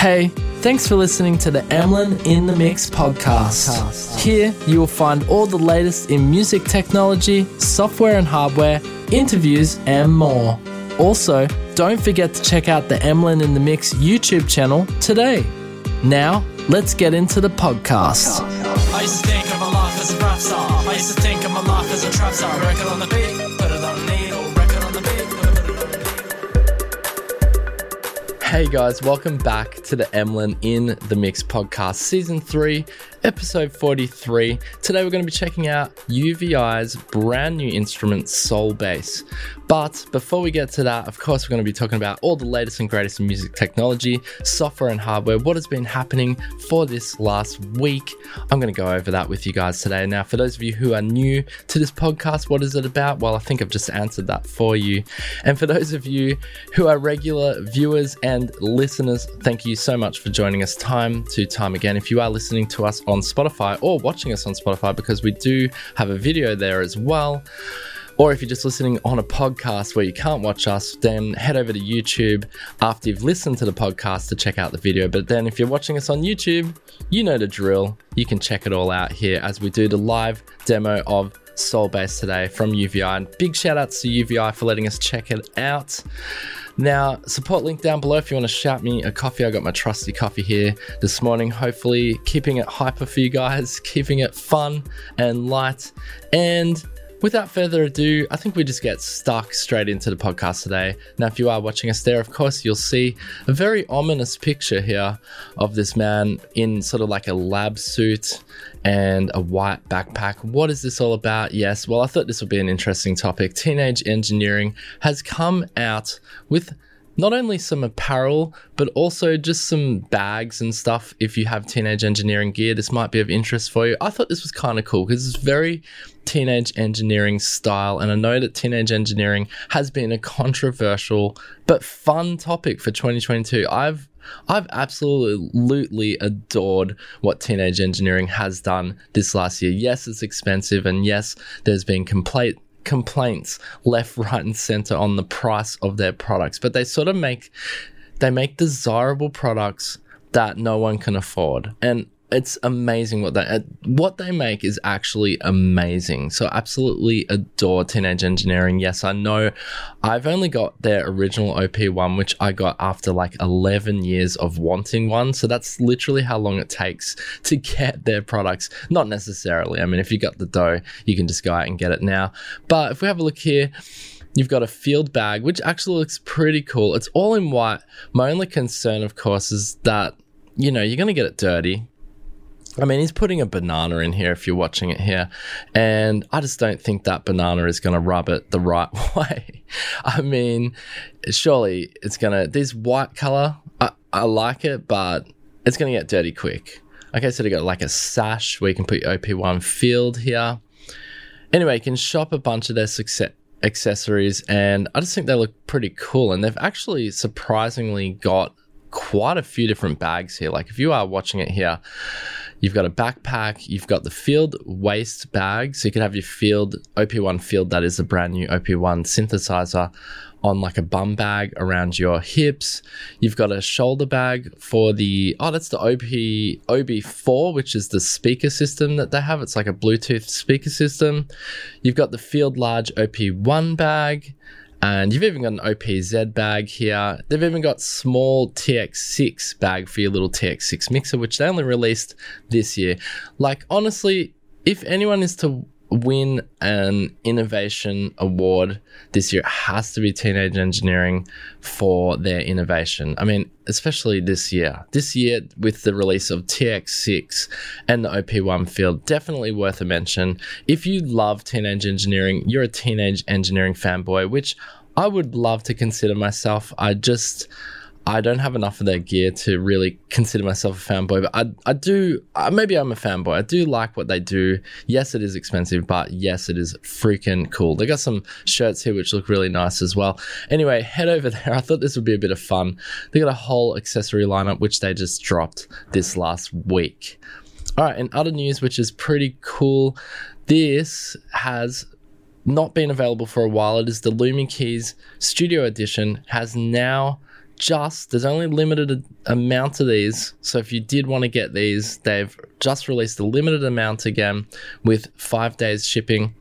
Hey, thanks for listening to the Emlyn in the Mix podcast. Here you will find all the latest in music technology, software and hardware, interviews, and more. Also, don't forget to check out the Emlyn in the Mix YouTube channel today. Now, let's get into the podcast. I used to think of my life as a rap star. I used to think of my life as a trap star. On the beat, Hey guys, welcome back to the Emlyn in the Mix podcast, season 3, episode 43. Today we're going to be checking out UVI's brand new instrument, Soul Bass. But before we get to that, of course, we're going to be talking about all the latest and greatest in music technology, software and hardware, what has been happening for this last week. I'm going to go over that with you guys today. Now, for those of you who are new to this podcast, what is it about? Well, I think I've just answered that for you. And for those of you who are regular viewers and listeners, thank you so much for joining us time to time again. If you are listening to us on Spotify or watching us on Spotify, because we do have a video there as well. Or if you're just listening on a podcast where you can't watch us, then head over to YouTube after you've listened to the podcast to check out the video. But then if you're watching us on YouTube, you know the drill. You can check it all out here as we do the live demo of Soul Bass today from UVI. And big shout outs to UVI for letting us check it out. Now, support link down below if you want to shout me a coffee. I got my trusty coffee here this morning. Hopefully, keeping it hyper for you guys, keeping it fun and light. And without further ado, I think we just get stuck straight into the podcast today. Now, if you are watching us there, of course, you'll see a very ominous picture here of this man in sort of like a lab suit and a white backpack. What is this all about? Yes, well, I thought this would be an interesting topic. Teenage engineering has come out with not only some apparel, but also just some bags and stuff. If you have teenage engineering gear, this might be of interest for you. I thought this was kind of cool because it's very teenage engineering style. And I know that teenage engineering has been a controversial but fun topic for 2022. I've I've absolutely adored what teenage engineering has done this last year. Yes, it's expensive, and yes, there's been complaint complaints left, right, and center on the price of their products, but they sort of make they make desirable products that no one can afford. And it's amazing what they uh, what they make is actually amazing. So absolutely adore Teenage Engineering. Yes, I know I've only got their original OP one, which I got after like 11 years of wanting one. So that's literally how long it takes to get their products. Not necessarily. I mean, if you got the dough, you can just go out and get it now. But if we have a look here, You've got a field bag, which actually looks pretty cool. It's all in white. My only concern, of course, is that, you know, you're going to get it dirty I mean, he's putting a banana in here if you're watching it here. And I just don't think that banana is going to rub it the right way. I mean, surely it's going to, this white color, I, I like it, but it's going to get dirty quick. Okay, so they got like a sash where you can put your OP1 field here. Anyway, you can shop a bunch of their success accessories and I just think they look pretty cool and they've actually surprisingly got quite a few different bags here. Like if you are watching it here, You've got a backpack, you've got the field waste bag. So you can have your field OP1 field that is a brand new OP1 synthesizer on like a bum bag around your hips. You've got a shoulder bag for the oh that's the OP OB4 which is the speaker system that they have. It's like a Bluetooth speaker system. You've got the field large OP1 bag. And you've even got an OPZ bag here. They've even got small TX6 bag for your little TX6 mixer, which they only released this year. Like, honestly, if anyone is to win an innovation award this year, it has to be Teenage Engineering for their innovation. I mean, especially this year. This year, with the release of TX6 and the OP1 field, definitely worth a mention. If you love Teenage Engineering, you're a Teenage Engineering fanboy, which I would love to consider myself. I just I don't have enough of their gear to really consider myself a fanboy, but I, I do, uh, maybe I'm a fanboy. I do like what they do. Yes, it is expensive, but yes, it is freaking cool. They got some shirts here which look really nice as well. Anyway, head over there. I thought this would be a bit of fun. They got a whole accessory lineup which they just dropped this last week. All right, and other news, which is pretty cool, this has not been available for a while. It is the Lumi Keys Studio Edition, has now just there's only limited amount of these. So if you did want to get these, they've just released a limited amount again with five days shipping.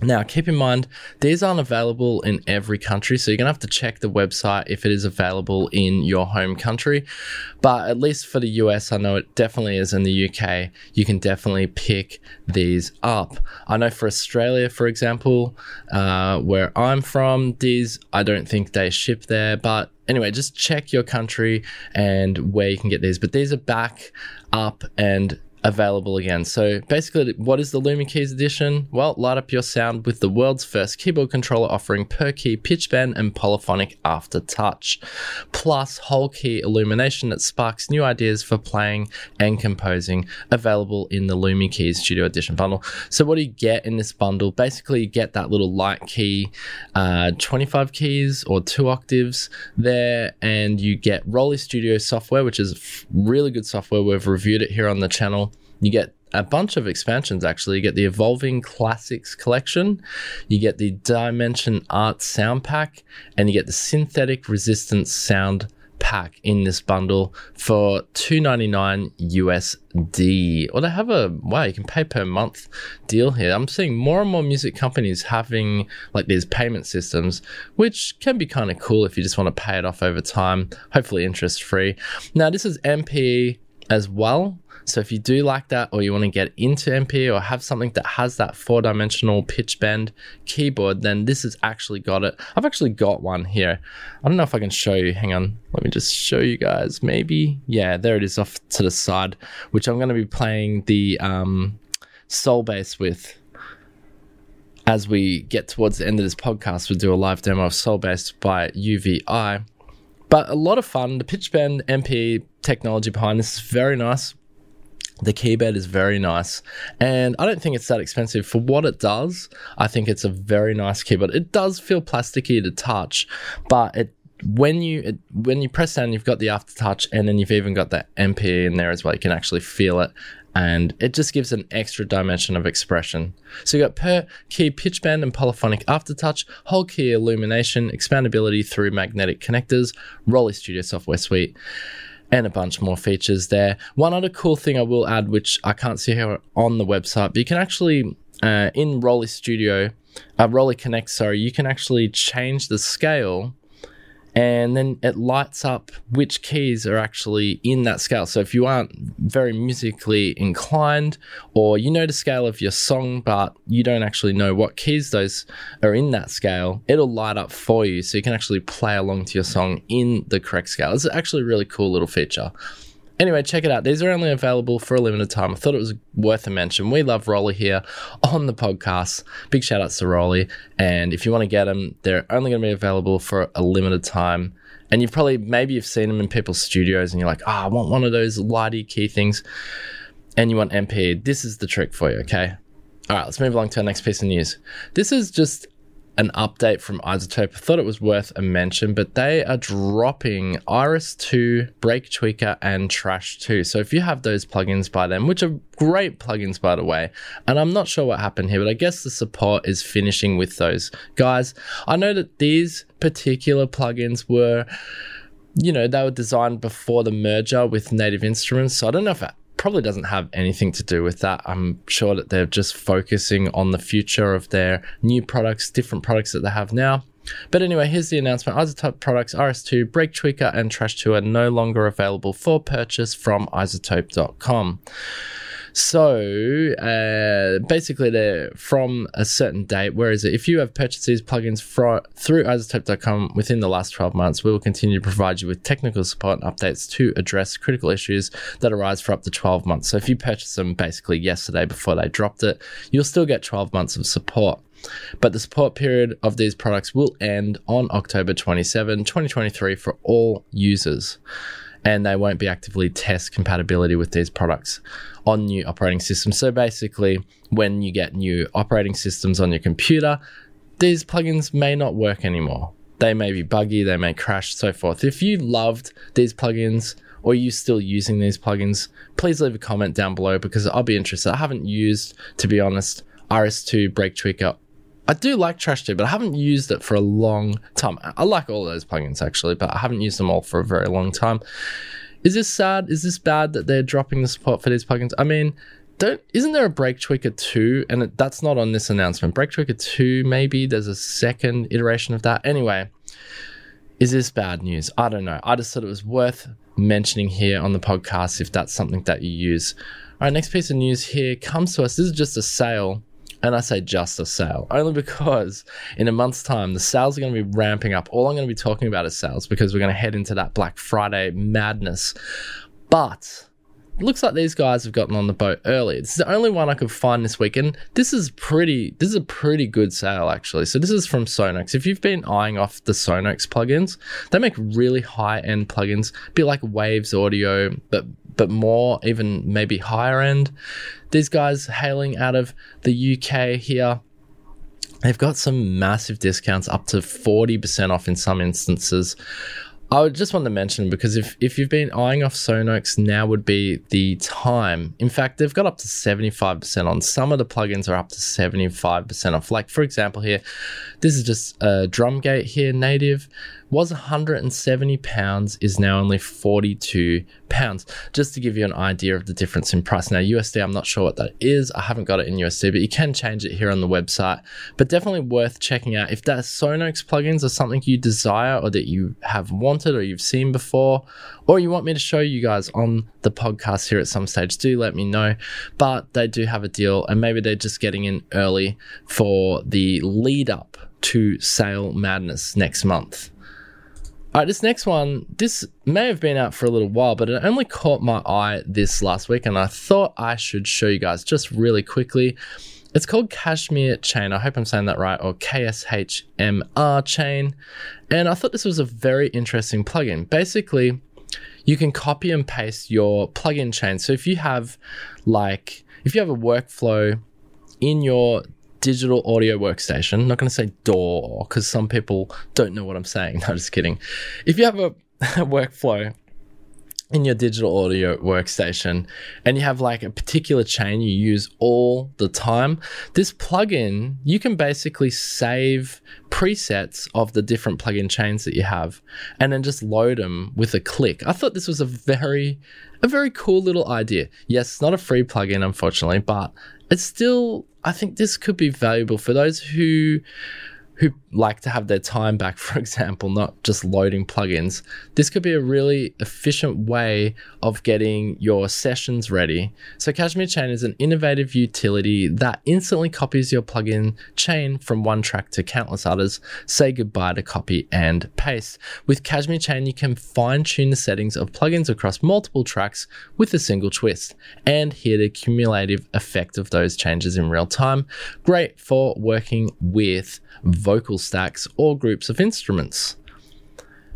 Now, keep in mind, these aren't available in every country, so you're going to have to check the website if it is available in your home country. But at least for the US, I know it definitely is in the UK. You can definitely pick these up. I know for Australia, for example, uh, where I'm from, these I don't think they ship there, but anyway, just check your country and where you can get these. But these are back up and available again. So basically, what is the Lumi Keys edition? Well, light up your sound with the world's first keyboard controller offering per key pitch bend and polyphonic aftertouch, plus whole key illumination that sparks new ideas for playing and composing, available in the Lumi Keys Studio Edition bundle. So what do you get in this bundle? Basically, you get that little light key, uh, 25 keys or two octaves there, and you get ROLI Studio software, which is really good software. We've reviewed it here on the channel you get a bunch of expansions actually. You get the Evolving Classics collection, you get the Dimension Art sound pack, and you get the Synthetic Resistance sound pack in this bundle for 299 USD. Or they have a wow, you can pay per month deal here. I'm seeing more and more music companies having like these payment systems, which can be kind of cool if you just want to pay it off over time, hopefully interest free. Now, this is MP as well. So if you do like that or you want to get into MP or have something that has that four dimensional pitch bend keyboard, then this has actually got it. I've actually got one here. I don't know if I can show you. Hang on. Let me just show you guys. Maybe. Yeah, there it is off to the side, which I'm going to be playing the um, Soul Bass with as we get towards the end of this podcast, we'll do a live demo of Soul Bass by UVI. But a lot of fun. The pitch bend MP technology behind this is very nice. The keyboard is very nice, and I don't think it's that expensive for what it does. I think it's a very nice keyboard. It does feel plasticky to touch, but it when you it, when you press down, you've got the aftertouch, and then you've even got the MP in there as well. You can actually feel it, and it just gives an extra dimension of expression. So you've got per key pitch bend and polyphonic aftertouch, whole key illumination, expandability through magnetic connectors, ROLI Studio software suite and a bunch more features there. One other cool thing I will add, which I can't see here on the website, but you can actually, uh, in ROLI Studio, uh, ROLI Connect, sorry, you can actually change the scale and then it lights up which keys are actually in that scale. So if you aren't very musically inclined or you know the scale of your song but you don't actually know what keys those are in that scale, it'll light up for you so you can actually play along to your song in the correct scale. It's actually a really cool little feature. Anyway, check it out. These are only available for a limited time. I thought it was worth a mention. We love ROLI here on the podcast. Big shout outs to ROLI. And if you want to get them, they're only going to be available for a limited time. And you've probably, maybe you've seen them in people's studios and you're like, oh, I want one of those lighty key things. And you want MP. This is the trick for you, okay? All right, let's move along to our next piece of news. This is just an update from iZotope. I thought it was worth a mention, but they are dropping Iris 2, Break Tweaker, and Trash 2. So if you have those plugins by them, which are great plugins by the way, and I'm not sure what happened here, but I guess the support is finishing with those guys. I know that these particular plugins were you know, they were designed before the merger with Native Instruments. So I don't know if probably doesn't have anything to do with that. I'm sure that they're just focusing on the future of their new products, different products that they have now. But anyway, here's the announcement. iZotope products Iris 2, Break Tweaker, and Trash 2 are no longer available for purchase from iZotope.com. So uh, basically, they're from a certain date. Where is it? If you have purchased these plugins for, through iZotope.com within the last 12 months, we will continue to provide you with technical support and updates to address critical issues that arise for up to 12 months. So if you purchased them basically yesterday before they dropped it, you'll still get 12 months of support. But the support period of these products will end on October 27, 2023 for all users and they won't be actively test compatibility with these products on new operating systems. So basically, when you get new operating systems on your computer, these plugins may not work anymore. They may be buggy, they may crash, so forth. If you loved these plugins or you still using these plugins, please leave a comment down below because I'll be interested. I haven't used, to be honest, Iris 2 Break Tweaker I do like Trash 2, but I haven't used it for a long time. I- like all those plugins actually, but I haven't used them all for a very long time. Is this sad? Is this bad that they're dropping the support for these plugins? I mean, don't isn't there a Break Tweaker 2 and it, that's not on this announcement. Break Tweaker 2 maybe there's a second iteration of that. Anyway, is this bad news? I don't know. I just thought it was worth mentioning here on the podcast if that's something that you use. All right, next piece of news here comes to us. This is just a sale and I say just a sale, only because in a month's time, the sales are going to be ramping up. All I'm going to be talking about is sales because we're going to head into that Black Friday madness. But it looks like these guys have gotten on the boat early. This is the only one I could find this weekend. this is pretty. This is a pretty good sale actually. So this is from Sonnox. If you've been eyeing off the Sonnox plugins, they make really high end plugins, bit like Waves Audio, but but more even maybe higher end. These guys hailing out of the UK here. They've got some massive discounts up to 40% off in some instances. I just want to mention because if, if you've been eyeing off Sonnox, now would be the time. In fact, they've got up to 75% on. Some of the plugins are up to 75% off. Like, for example, here, this is just a Drumgate here, native. Was 170 pounds, is now only 42 pounds. Just to give you an idea of the difference in price. Now, USD, I'm not sure what that is. I haven't got it in USD, but you can change it here on the website. But definitely worth checking out. If that Sonnox plugins are something you desire or that you have wanted or you've seen before, or you want me to show you guys on the podcast here at some stage, do let me know. But they do have a deal, and maybe they're just getting in early for the lead up to Sale Madness next month. All right, this next one, this may have been out for a little while, but it only caught my eye this last week, and I thought I should show you guys just really quickly. It's called Kashmir Chain. I hope I'm saying that right, or KSHMR Chain. And I thought this was a very interesting plugin. Basically, you can copy and paste your plugin chain. So if you have like, if you have a workflow in your digital audio workstation, I'm not going to say door because some people don't know what I'm saying. No, just kidding. If you have a, a workflow in your digital audio workstation and you have like a particular chain you use all the time, this plugin, you can basically save presets of the different plugin chains that you have and then just load them with a click. I thought this was a very a very cool little idea. Yes, it's not a free plugin unfortunately, but it's still I think this could be valuable for those who who like to have their time back, for example, not just loading plugins, this could be a really efficient way of getting your sessions ready. So, Kashmir Chain is an innovative utility that instantly copies your plugin chain from one track to countless others. Say goodbye to copy and paste. With Kashmir Chain, you can fine tune the settings of plugins across multiple tracks with a single twist and hear the cumulative effect of those changes in real time. Great for working with vocal stacks or groups of instruments.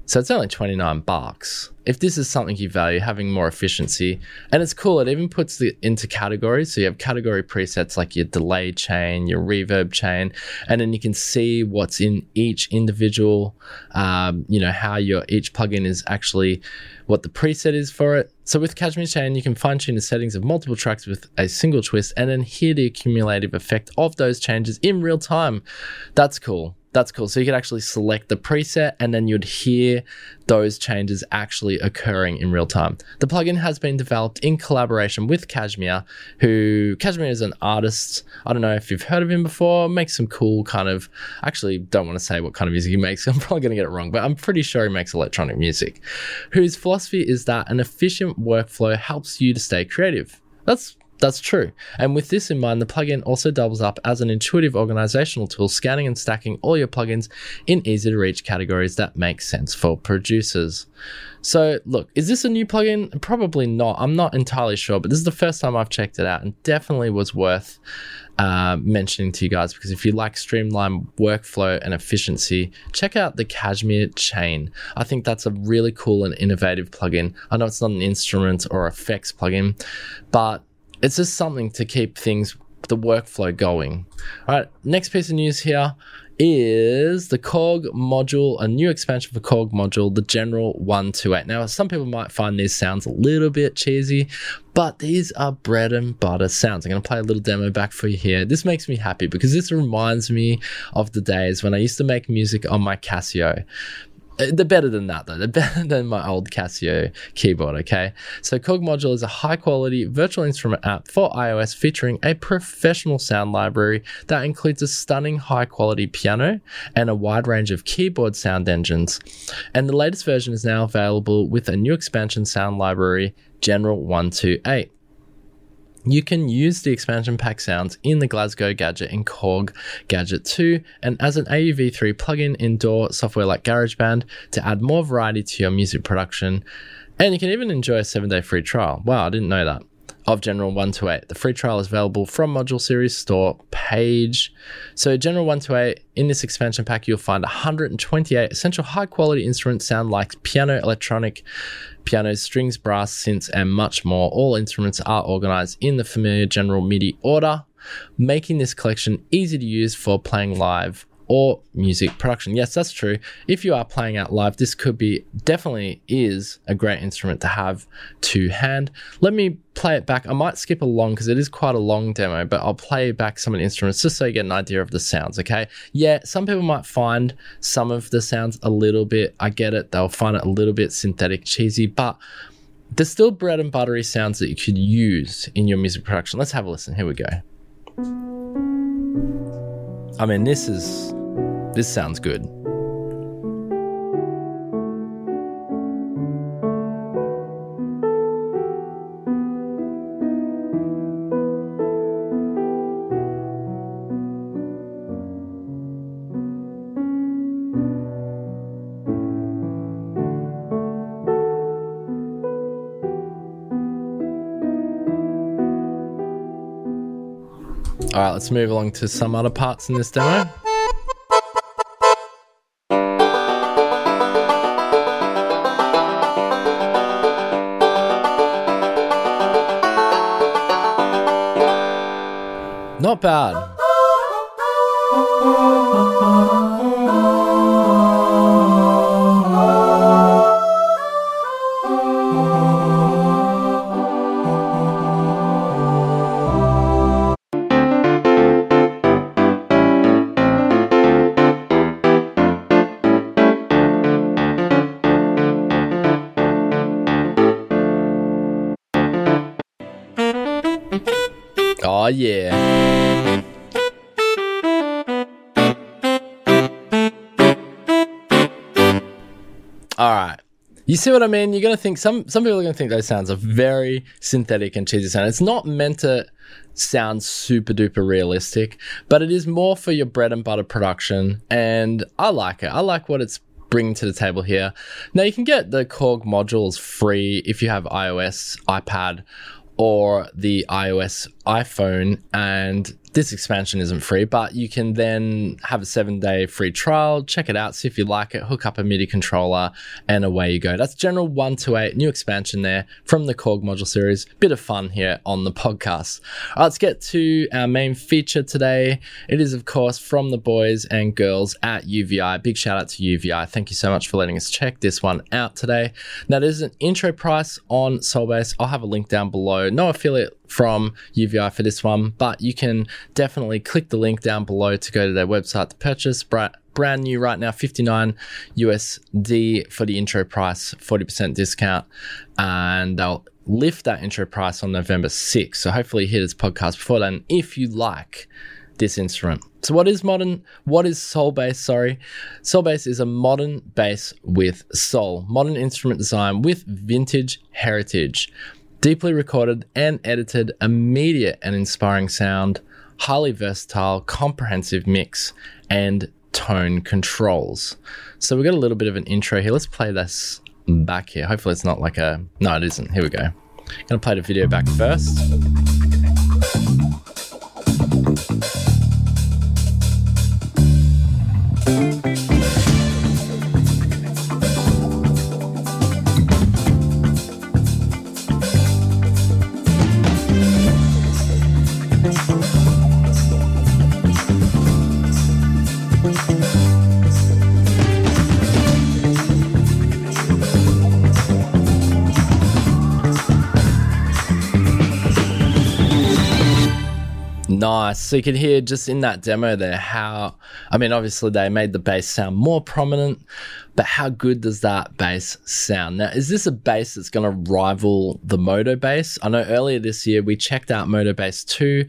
So it's only 29 bucks. If this is something you value, having more efficiency, and it's cool, it even puts it into categories. So you have category presets like your delay chain, your reverb chain, and then you can see what's in each individual, um, you know, how your each plugin is actually what the preset is for it. So with Kashmir Chain, you can fine tune the settings of multiple tracks with a single twist and then hear the accumulative effect of those changes in real time. That's cool. That's cool. So you could actually select the preset and then you'd hear those changes actually occurring in real time. The plugin has been developed in collaboration with Kashmir, who Kashmir is an artist. I don't know if you've heard of him before, makes some cool kind of actually don't want to say what kind of music he makes. I'm probably to get it wrong, but I'm pretty sure he makes electronic music. Whose philosophy is that an efficient workflow helps you to stay creative. That's that's true. And with this in mind, the plugin also doubles up as an intuitive organizational tool, scanning and stacking all your plugins in easy to reach categories that make sense for producers. So, look, is this a new plugin? Probably not. I'm not entirely sure, but this is the first time I've checked it out and definitely was worth uh, mentioning to you guys because if you like streamlined workflow and efficiency, check out the Kashmir Chain. I think that's a really cool and innovative plugin. I know it's not an instrument or effects plugin, but it's just something to keep things the workflow going. All right, next piece of news here is the Korg module, a new expansion for Korg module, the General 128. Now, some people might find these sounds a little bit cheesy, but these are bread and butter sounds. I'm going to play a little demo back for you here. This makes me happy because this reminds me of the days when I used to make music on my Casio. Uh, they're better than that though. They're better than my old Casio keyboard, okay? So Korg Module is a high quality virtual instrument app for iOS featuring a professional sound library that includes a stunning high quality piano and a wide range of keyboard sound engines. And the latest version is now available with a new expansion sound library, General 128. You can use the expansion pack sounds in the Glasgow Gadget and Korg Gadget 2 and as an AUV3 plugin in DAW software like GarageBand to add more variety to your music production. And you can even enjoy a 7 day free trial. Wow, I didn't know that. Of General 128. The free trial is available from Module Series store page. So, General 128, in this expansion pack, you'll find 128 essential high quality instruments sound like piano, electronic, pianos, strings, brass, synths, and much more. All instruments are organized in the familiar general MIDI order, making this collection easy to use for playing live or music production. Yes, that's true. If you are playing out live, this could be definitely is a great instrument to have to hand. Let me play it back. I might skip along because it is quite a long demo, but I'll play back some of the instruments just so you get an idea of the sounds, okay? Yeah, some people might find some of the sounds a little bit, I get it, they'll find it a little bit synthetic, cheesy, but there's still bread and buttery sounds that you could use in your music production. Let's have a listen. Here we go. I mean, this is this sounds good. All right, let's move along to some other parts in this demo. Not bad. You see what I mean? You're gonna think some some people are gonna think those sounds are very synthetic and cheesy sound. It's not meant to sound super duper realistic, but it is more for your bread and butter production, and I like it. I like what it's bringing to the table here. Now you can get the Korg modules free if you have iOS, iPad, or the iOS iPhone, and this expansion isn't free, but you can then have a seven day free trial, check it out, see if you like it, hook up a MIDI controller, and away you go. That's General 128, new expansion there from the Korg module series. Bit of fun here on the podcast. All right, let's get to our main feature today. It is, of course, from the boys and girls at UVI. Big shout out to UVI. Thank you so much for letting us check this one out today. Now, there's an intro price on Soulbass. I'll have a link down below. No affiliate from UVI for this one, but you can definitely click the link down below to go to their website to purchase. Brand new right now, 59 USD for the intro price, 40% discount, and they'll lift that intro price on November 6th. So hopefully, hit this podcast before then if you like this instrument. So what is modern what is soul bass, sorry? Soul bass is a modern bass with soul, modern instrument design with vintage heritage deeply recorded and edited, immediate and inspiring sound, highly versatile, comprehensive mix, and tone controls. So we've got a little bit of an intro here. Let's play this back here. Hopefully it's not like a no, it isn't. Here we go. Gonna play the video back first. So you can hear just in that demo there how, I mean, obviously they made the bass sound more prominent, but how good does that bass sound? Now, is this a bass that's going to rival the Modo bass? I know earlier this year we checked out Modo Bass 2.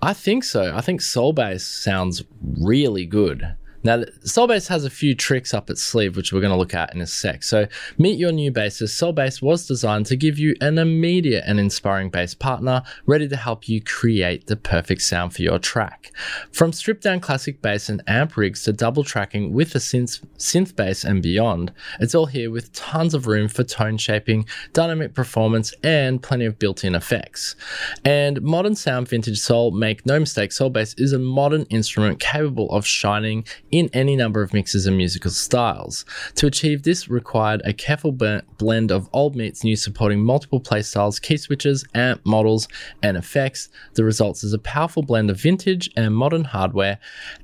I think so. I think Soul Bass sounds really good. Now, Soulbass has a few tricks up its sleeve, which we're going to look at in a sec. So, meet your new bassist. Soulbass was designed to give you an immediate and inspiring bass partner ready to help you create the perfect sound for your track. From stripped down classic bass and amp rigs to double tracking with a synth, synth bass and beyond, it's all here with tons of room for tone shaping, dynamic performance, and plenty of built in effects. And modern sound vintage soul, make no mistake, Soulbass is a modern instrument capable of shining in any number of mixes and musical styles. To achieve this required a careful blend of old meets new supporting multiple playstyles, key switches, amp models, and effects. The results is a powerful blend of vintage and modern hardware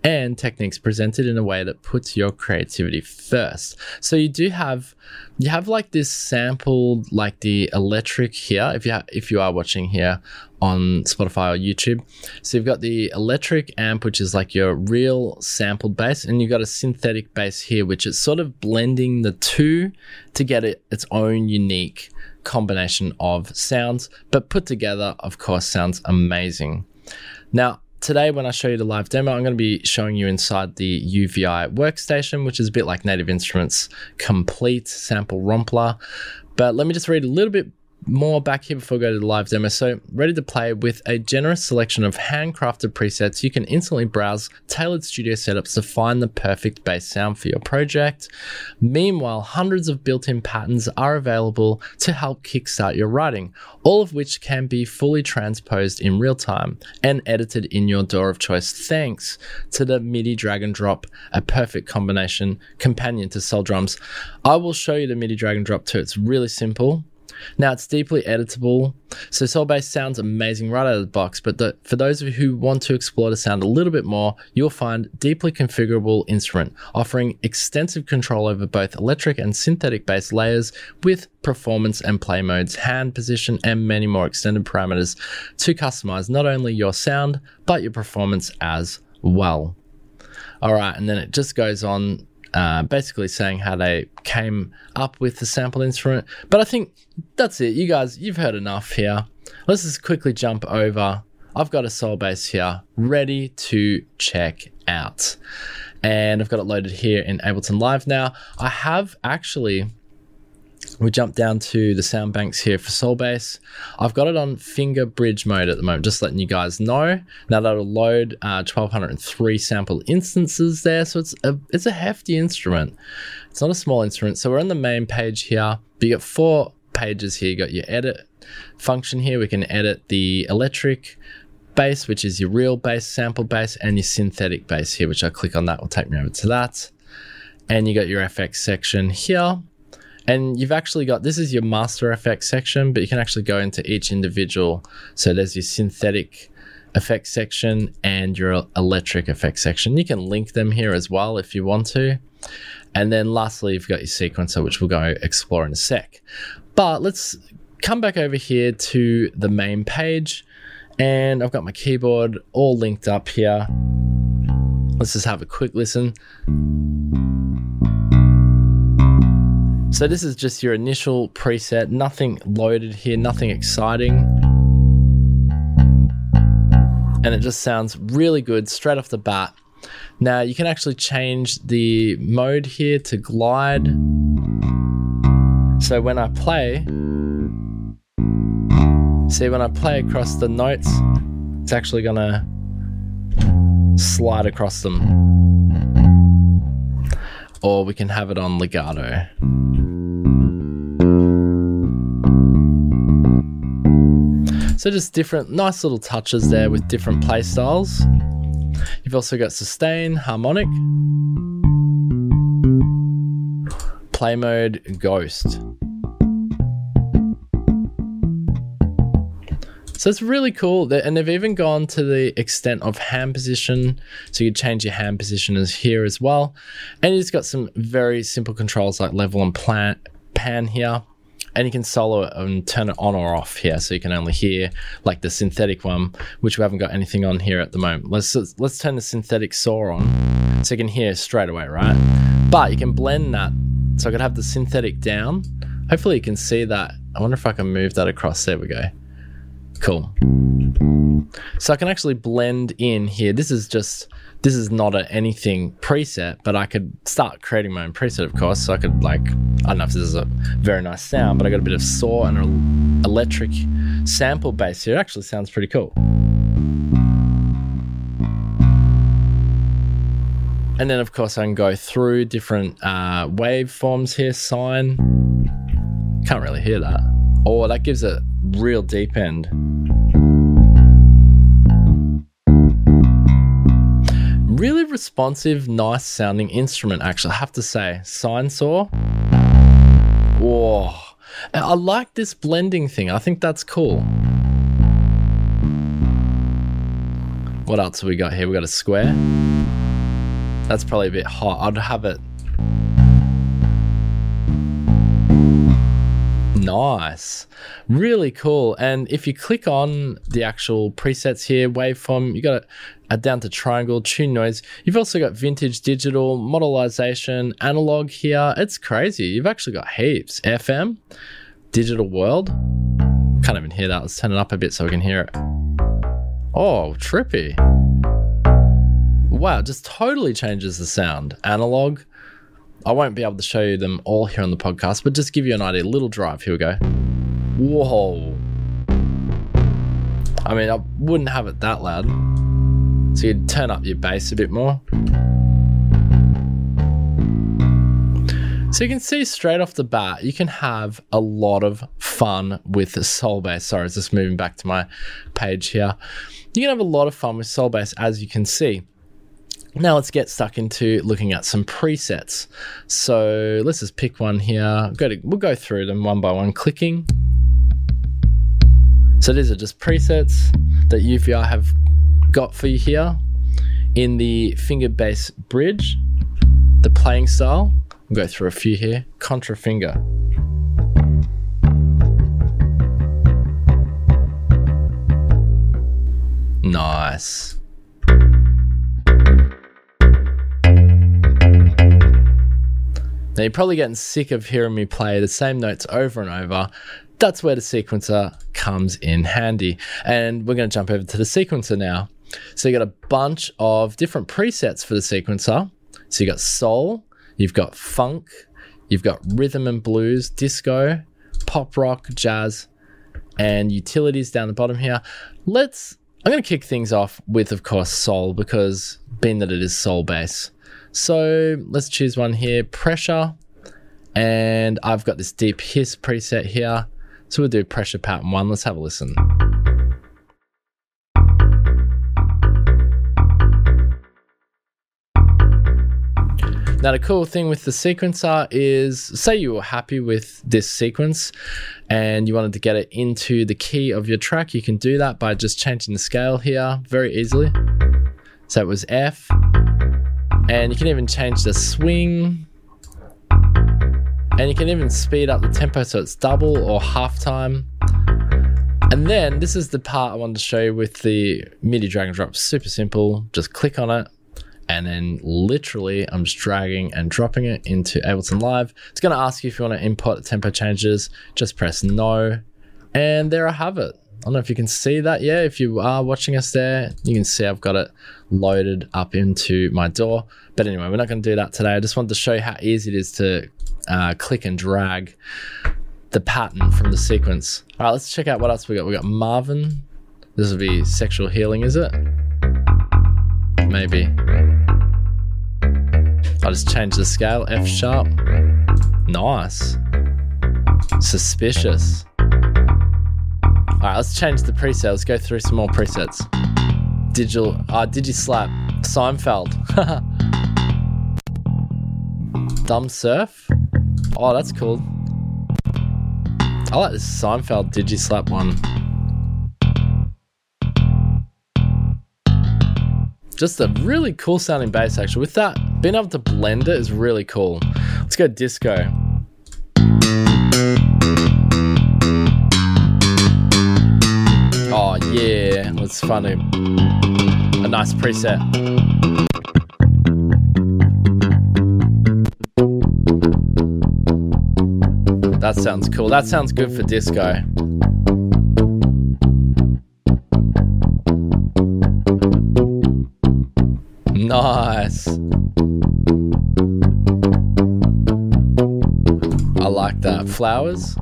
and techniques presented in a way that puts your creativity first. So you do have you have like this sampled like the electric here if you ha- if you are watching here on Spotify or YouTube. So you've got the electric amp, which is like your real sampled bass, and you've got a synthetic bass here, which is sort of blending the two to get it its own unique combination of sounds, but put together, of course, sounds amazing. Now, today when I show you the live demo, I'm going to be showing you inside the UVI workstation, which is a bit like Native Instruments Complete Sample Rompler. But let me just read a little bit more back here before we go to the live demo. So, ready to play with a generous selection of handcrafted presets, you can instantly browse tailored studio setups to find the perfect bass sound for your project. Meanwhile, hundreds of built in patterns are available to help kickstart your writing, all of which can be fully transposed in real time and edited in your DAW of choice thanks to the MIDI drag and drop, a perfect combination companion to Soul Drums. I will show you the MIDI drag and drop too. It's really simple now it's deeply editable, so Soulbass sounds amazing right out of the box. But the, for those of you who want to explore the sound a little bit more, you'll find deeply configurable instrument offering extensive control over both electric and synthetic bass layers with performance and play modes, hand position, and many more extended parameters to customize not only your sound but your performance as well. All right, and then it just goes on uh, basically saying how they came up with the sample instrument. But I think that's it. You guys, you've heard enough here. Let's just quickly jump over. I've got a soul bass here ready to check out. And I've got it loaded here in Ableton Live now. I have actually we jump down to the sound banks here for soul bass. I've got it on finger bridge mode at the moment, just letting you guys know. Now that'll load uh, 1203 sample instances there, so it's a it's a hefty instrument. It's not a small instrument. So we're on the main page here. But You got four pages here. You got your edit function here. We can edit the electric bass, which is your real bass, sample bass, and your synthetic bass here, which I click on that will take me over to that. And you got your FX section here and you've actually got this is your master effects section, but you can actually go into each individual. So there's your synthetic effects section and your electric effects section. You can link them here as well if you want to. And then lastly, you've got your sequencer, which we'll go explore in a sec. But let's come back over here to the main page. And I've got my keyboard all linked up here. Let's just have a quick listen. So this is just your initial preset, nothing loaded here, nothing exciting. And it just sounds really good straight off the bat. Now you can actually change the mode here to glide. So when I play, see when I play across the notes, it's actually gonna slide across them. Or we can have it on legato. So just different, nice little touches there with different play styles. You've also got sustain, harmonic, play mode, ghost. So it's really cool. And they've even gone to the extent of hand position. So you change your hand position as here as well. And it's got some very simple controls like level and pan here and you can solo it and turn it on or off here, so you can only hear like the synthetic one, which we haven't got anything on here at the moment. Let's let's turn the synthetic saw on, so you can hear straight away, right? But you can blend that, so I could have the synthetic down. Hopefully, you can see that. I wonder if I can move that across. There we go. Cool. So I can actually blend in here. This is just this is not a anything preset, but I could start creating my own preset, of course. So I could like I don't know if this is a very nice sound, but I got a bit of saw and an electric sample bass here. It actually sounds pretty cool. And then of course I can go through different uh, waveforms here. Sine. Can't really hear that. Oh, that gives a real deep end. Really responsive, nice sounding instrument, actually, I have to say. Sine saw. Whoa. I like this blending thing. I think that's cool. What else have we got here? We got a square. That's probably a bit hot. I'd have it Nice. Really cool. And if you click on the actual presets here, waveform, you got it down to triangle, tune noise. You've also got vintage digital, modelization, analog here. It's crazy. You've actually got heaps. FM, digital world. Can't even hear that. Let's turn it up a bit so we can hear it. Oh, trippy. Wow, just totally changes the sound. Analog, I won't be able to show you them all here on the podcast, but just give you an idea. Little drive. Here we go. Whoa. I mean, I wouldn't have it that loud. So you'd turn up your bass a bit more. So you can see straight off the bat, you can have a lot of fun with Soul Bass. Sorry, it's just moving back to my page here. You can have a lot of fun with Soul Bass, as you can see. Now let's get stuck into looking at some presets. So let's just pick one here. Go to, we'll go through them one by one, clicking. So these are just presets that UVI have got for you here in the finger bass bridge, the playing style. We'll go through a few here. Contra finger. Nice. Now you're probably getting sick of hearing me play the same notes over and over. That's where the sequencer comes in handy. And we're going to jump over to the sequencer now. So you got a bunch of different presets for the sequencer. So you got soul, you've got funk, you've got rhythm and blues, disco, pop rock, jazz, and utilities down the bottom here. Let's I'm going to kick things off with of course soul because being that it is soul bass. So let's choose one here, pressure. And I've got this deep hiss preset here. So we'll do pressure pattern one. Let's have a listen. Now, the cool thing with the sequencer is say you were happy with this sequence and you wanted to get it into the key of your track, you can do that by just changing the scale here very easily. So it was F, and you can even change the swing. And you can even speed up the tempo so it's double or half time. And then this is the part I wanted to show you with the MIDI drag and drop. Super simple. Just click on it. And then literally, I'm just dragging and dropping it into Ableton Live. It's going to ask you if you want to import tempo changes. Just press no. And there I have it. I don't know if you can see that. Yeah, if you are watching us there, you can see I've got it loaded up into my door. But anyway, we're not going to do that today. I just wanted to show you how easy it is to uh, click and drag the pattern from the sequence. All right, let's check out what else we got. We got Marvin. This will be sexual healing, is it? Maybe. I'll just change the scale, F sharp. Nice. Suspicious. All right, let's change the preset. Let's go through some more presets. Digital, uh, Digi-Slap, Seinfeld. Dumb Surf. Oh, that's cool. I like this Seinfeld Digi-Slap one. Just a really cool sounding bass, actually. With that, being able to blend it is really cool. Let's go disco. Let's a, a nice preset. That sounds cool. That sounds good for disco. Nice. I like that. Flowers.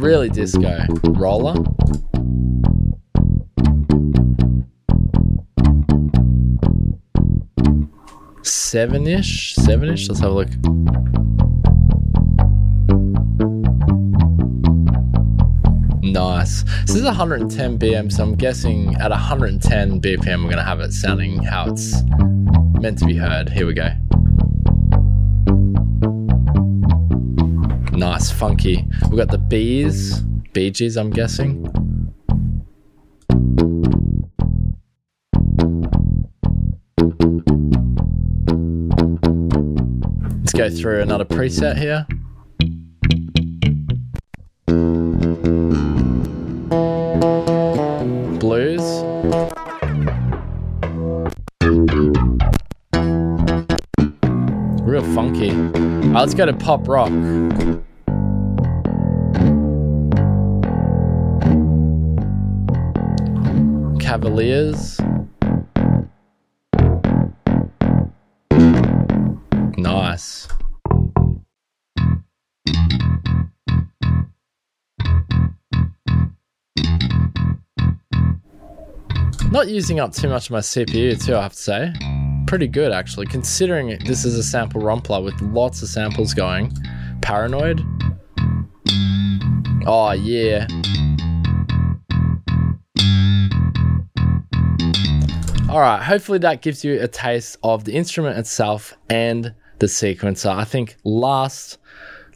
Really disco. Roller. Seven ish? Seven ish? Let's have a look. Nice. So this is 110 BM, so I'm guessing at 110 BPM, we're going to have it sounding how it's meant to be heard. Here we go. Nice, funky. We've got the bees, Bee Gees, I'm guessing. Let's go through another preset here. Blues. Real funky. Alright, let's go to pop rock. Cavaliers. Nice. Not using up too much of my CPU too, I have to say. Pretty good actually, considering this is a sample rompler with lots of samples going. Paranoid. Oh yeah. Alright, hopefully that gives you a taste of the instrument itself and the sequencer. I think last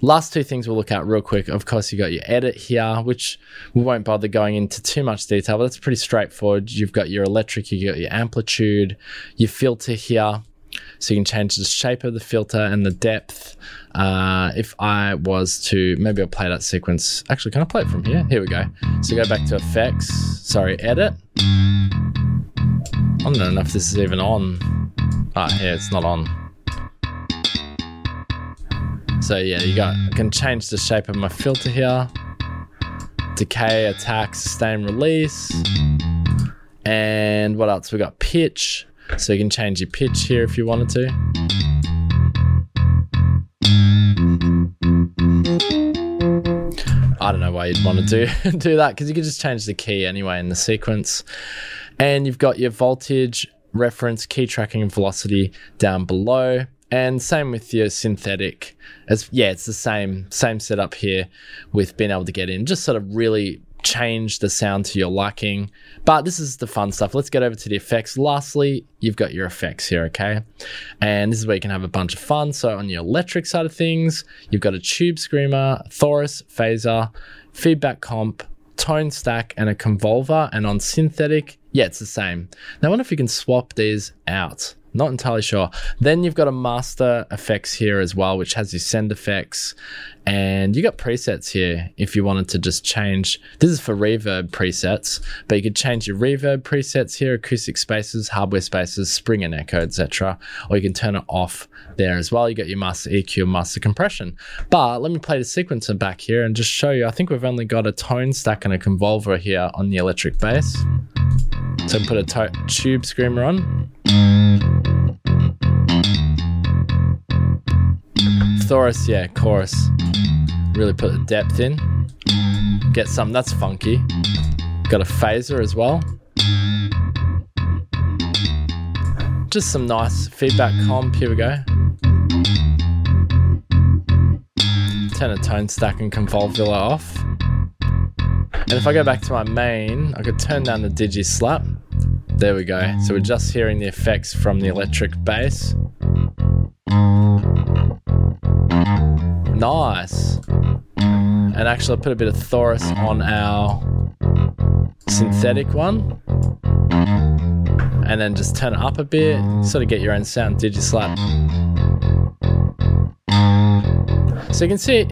last two things we'll look at real quick. Of course, you got your edit here, which we won't bother going into too much detail, but that's pretty straightforward. You've got your electric, you got your amplitude, your filter here. So you can change the shape of the filter and the depth. Uh, if I was to, maybe I'll play that sequence. Actually, can I play it from here? Here we go. So go back to effects, sorry, edit. I don't know if this is even on. Ah, here, it's not on. So yeah, you got I can change the shape of my filter here. Decay, attack, sustain, release. And what else? We got pitch. So you can change your pitch here if you wanted to. I don't know why you'd want to do do that because you could just change the key anyway in the sequence. And you've got your voltage, reference, key tracking, and velocity down below. And same with your synthetic. As yeah, it's the same same setup here with being able to get in. Just sort of really change the sound to your liking. But this is the fun stuff. Let's get over to the effects. Lastly, you've got your effects here, okay? And this is where you can have a bunch of fun. So on your electric side of things, you've got a tube screamer, Thorus, phaser, feedback comp, tone stack, and a convolver. And on synthetic, yeah, it's the same. Now I wonder if you can swap these out. Not entirely sure. Then you've got a master effects here as well, which has your send effects. And you got presets here if you wanted to just change. This is for reverb presets, but you could change your reverb presets here, acoustic spaces, hardware spaces, spring and echo, etc. Or you can turn it off there as well. You got your master EQ master compression. But let me play the sequencer back here and just show you. I think we've only got a tone stack and a convolver here on the electric bass. So put a tube screamer on. Thorus, yeah, chorus. Really put the depth in. Get something that's funky. Got a phaser as well. Just some nice feedback comp. Here we go. Turn a tone stack and convolver off. And if I go back to my main, I could turn down the digi slap. There we go. So we're just hearing the effects from the electric bass. Nice. And actually, I put a bit of Thorus on our synthetic one. and then just turn it up a bit, sort of get your own sound. Digislap. So you can see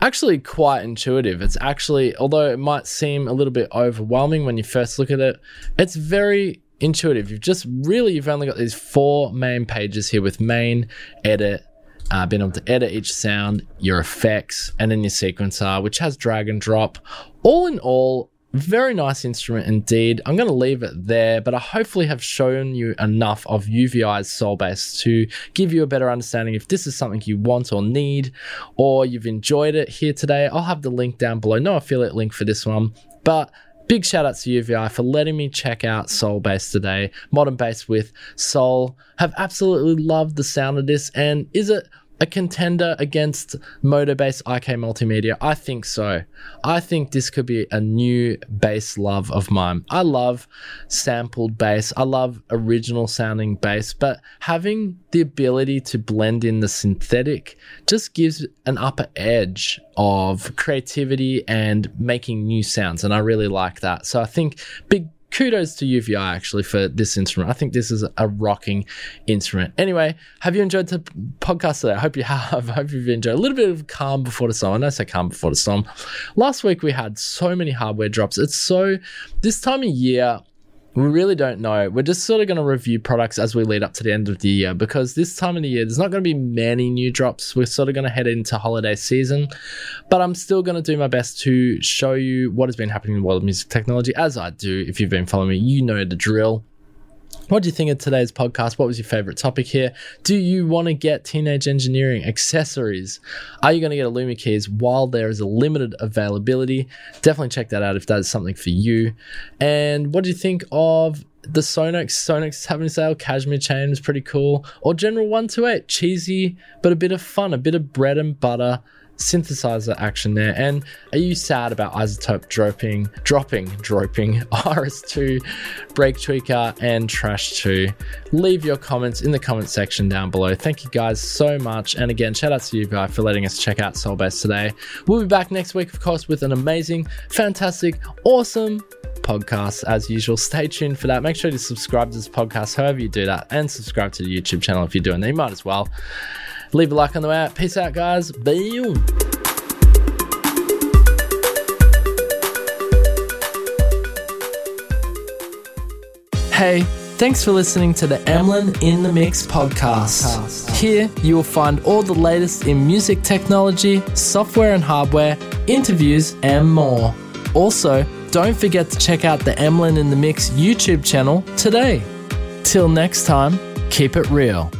actually quite intuitive. It's actually, although it might seem a little bit overwhelming when you first look at it, it's very intuitive. You've just really, you've only got these four main pages here with main, edit, uh, being able to edit each sound, your effects, and then your sequencer, which has drag and drop. All in all, very nice instrument indeed. I'm going to leave it there, but I hopefully have shown you enough of UVI's Soul Bass to give you a better understanding if this is something you want or need, or you've enjoyed it here today. I'll have the link down below. No affiliate link for this one, but Big shout out to UVI for letting me check out Soul Bass today. Modern bass with Soul. Have absolutely loved the sound of this. And is it a contender against Modo Bass IK Multimedia? I think so. I think this could be a new bass love of mine. I love sampled bass. I love original sounding bass, but having the ability to blend in the synthetic just gives an upper edge of creativity and making new sounds. And I really like that. So I think big kudos to UVI actually for this instrument. I think this is a rocking instrument. Anyway, have you enjoyed the podcast today? I hope you have. I hope you've enjoyed a little bit of calm before the storm. I know I say calm before the storm. Last week we had so many hardware drops. It's so this time of year we really don't know. We're just sort of going to review products as we lead up to the end of the year because this time of the year, there's not going to be many new drops. We're sort of going to head into holiday season, but I'm still going to do my best to show you what has been happening in the world of music technology as I do. If you've been following me, you know the drill. What do you think of today's podcast? What was your favorite topic here? Do you want to get teenage engineering accessories? Are you going to get Lumi keys while there is a limited availability? Definitely check that out if that is something for you. And what do you think of the Sonnox? Sonnox having a sale, Kashmir Chain is pretty cool. Or General 128, cheesy, but a bit of fun, a bit of bread and butter synthesizer action there. And are you sad about iZotope dropping, dropping, dropping Iris 2, Break Tweaker, and Trash 2? Leave your comments in the comment section down below. Thank you guys so much. And again, shout out to you guys for letting us check out Soul Bass today. We'll be back next week, of course, with an amazing, fantastic, awesome podcast as usual. Stay tuned for that. Make sure to subscribe to this podcast, however you do that, and subscribe to the YouTube channel if you're doing that. You might as well. Leave a like on the way out. Peace out, guys. Boom. Hey, thanks for listening to the Emlyn in the Mix podcast. Here you will find all the latest in music technology, software and hardware, interviews, and more. Also, don't forget to check out the Emlyn in the Mix YouTube channel today. Till next time, keep it real.